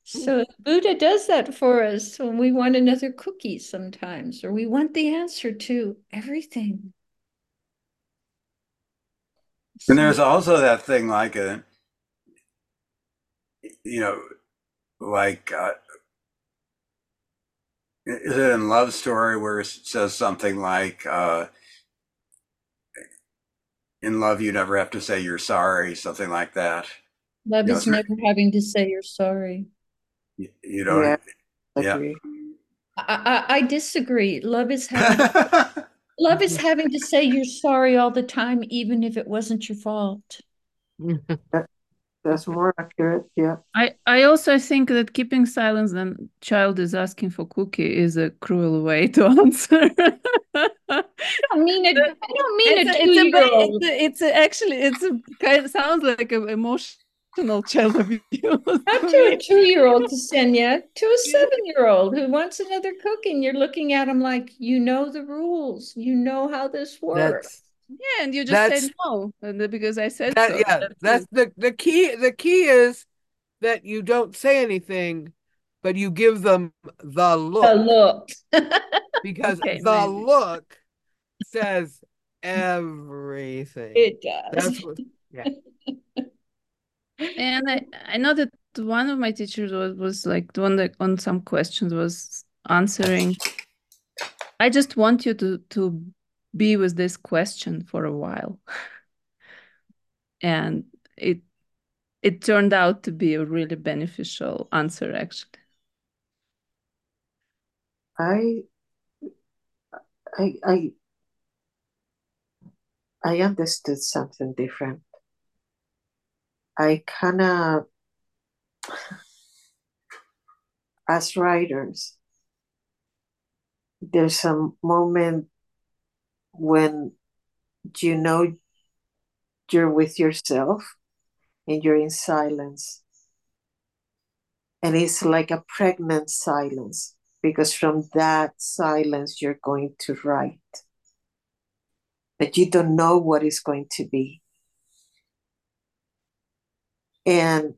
So Buddha does that for us when we want another cookie sometimes, or we want the answer to everything. And there's also that thing like a, you know, like, uh, is it in Love Story where it says something like, uh, in love, you never have to say you're sorry, something like that. Love Yeah, is it's- never having to say you're sorry. You, you don't, Yeah. Yeah. Agree. I, I, I disagree. Love is [laughs] having love is having to say you're sorry all the time, even if it wasn't your fault. [laughs] That's more accurate. Yeah. I, I also think that keeping silence when child is asking for cookie is a cruel way to [laughs] answer. I don't mean it. I don't mean it's, a a, it's, a, two-year-old. it's, a, it's a, actually it's a kind sounds like an emotional child abuse. [laughs] Not [laughs] to a two-year-old, Ksenia, to a seven-year-old who wants another cookie. And you're looking at him like, you know the rules. You know how this works. That's Yeah, and you just That's- said no, and because I said that so. yeah, That's that's the the key the key is that you don't say anything, but you give them the A look look. [laughs] because Okay, the maybe. look says everything. It does. That's what yeah. And I, I know that one of my teachers was, was like the one that on some questions was answering. I just want you to to be with this question for a while. [laughs] And it it turned out to be a really beneficial answer actually. I I I I understood something different. I kind of, as writers, there's a moment when you know you're with yourself and you're in silence. And it's like a pregnant silence. because from that silence you're going to write. But you don't know what is going to be. And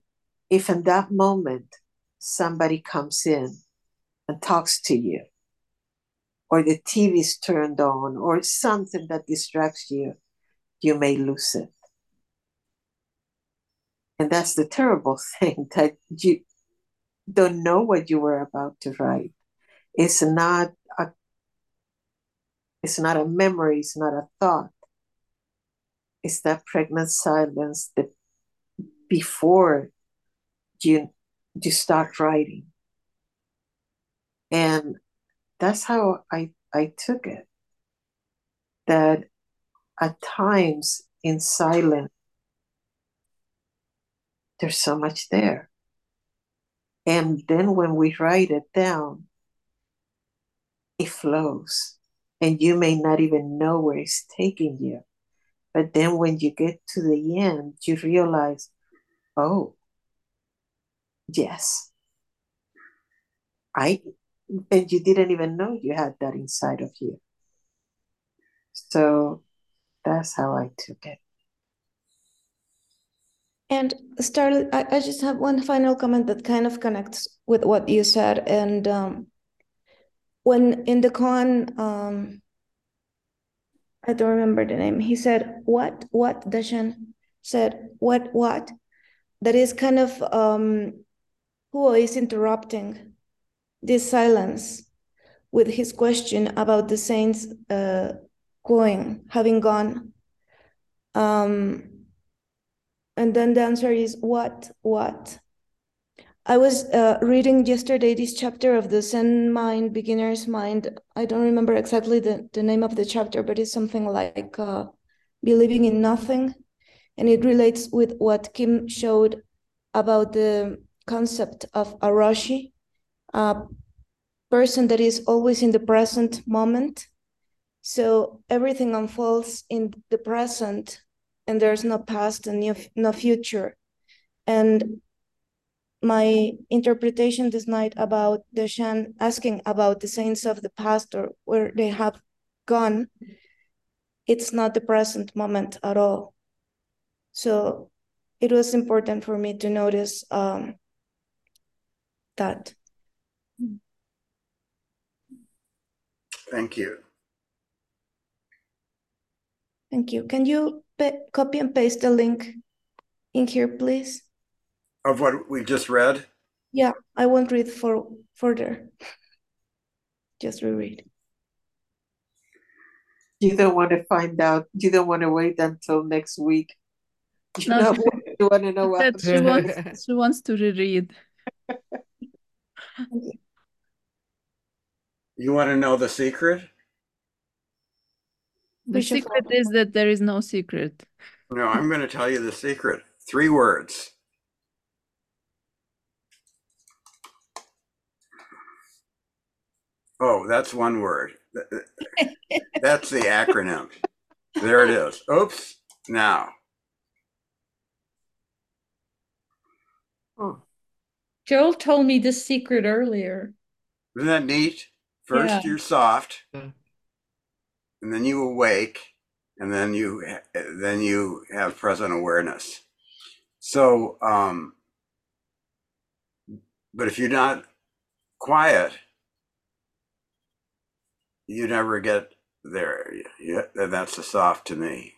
if in that moment somebody comes in and talks to you, or the TV is turned on, or something that distracts you, you may lose it. And that's the terrible [laughs] thing that you don't know what you were about to write. It's not a it's not a memory, it's not a thought. It's that pregnant silence that before you you start writing. And that's how I, I took it. That at times in silence, there's so much there. And then when we write it down, it flows. And you may not even know where it's taking you. But then when you get to the end, you realize, oh, yes. I and you didn't even know you had that inside of you. So that's how I took it. And Starlet, I, I just have one final comment that kind of connects with what you said. And um, when in the koan, um, I don't remember the name, he said, What, what? Deshan said, What, what? That is kind of um, who is interrupting this silence with his question about the saints uh, going, having gone. Um, and then the answer is what, what? I was uh, reading yesterday this chapter of the Zen Mind, Beginner's Mind. I don't remember exactly the, the name of the chapter, but it's something like uh, believing in nothing. And it relates with what Kim showed about the concept of a a person that is always in the present moment. So everything unfolds in the present, and there's no past and no future. And my interpretation this night about Deshan asking about the saints of the past or where they have gone, it's not the present moment at all. So it was important for me to notice um, that. Thank you. Thank you. Can you copy and paste the link in here, please? Of what we just read? Yeah, I won't read for further. Just reread. You don't want to find out. You don't want to wait until next week. You no, know, she, you want to know what she wants. She wants to reread. You want to know the secret? The secret is that there is no secret. No, I'm going to tell you the secret. Three words. Oh, that's one word. [laughs] That's the acronym. There it is. Oops. Now. Joel told me the secret earlier. Isn't that neat? First, yeah. you're soft, and then you awake, and then you then you have present awareness. So, um, but if you're not quiet, you never get there. Yeah, that's a soft to me.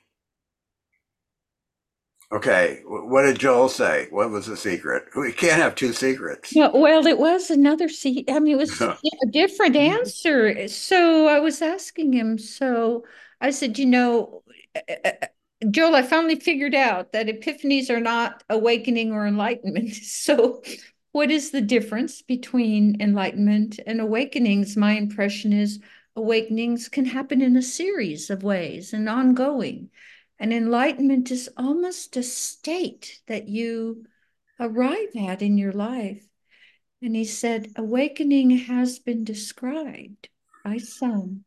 Okay, what did Joel say? What was the secret? We can't have two secrets. Yeah, well, it was another secret. I mean, it was [laughs] a different answer. So I was asking him. So I said, you know, uh, uh, uh, Joel, I finally figured out that epiphanies are not awakening or enlightenment. [laughs] So, what is the difference between enlightenment and awakenings? My impression is awakenings can happen in a series of ways and ongoing. And enlightenment is almost a state that you arrive at in your life. And he said, awakening has been described by some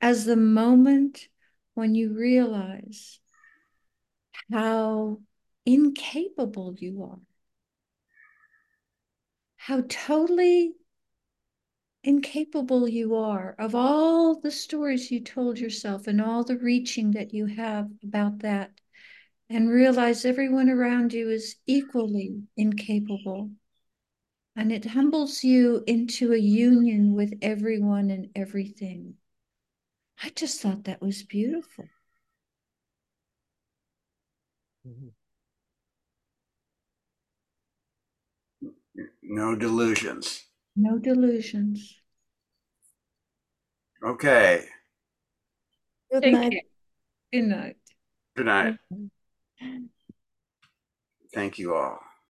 as the moment when you realize how incapable you are, how totally incapable you are, of all the stories you told yourself and all the reaching that you have about that, and realize everyone around you is equally incapable. And it humbles you into a union with everyone and everything. I just thought that was beautiful. Mm-hmm. No delusions. No delusions. Okay. Good Take night. care. Good night. Good night. Thank you all.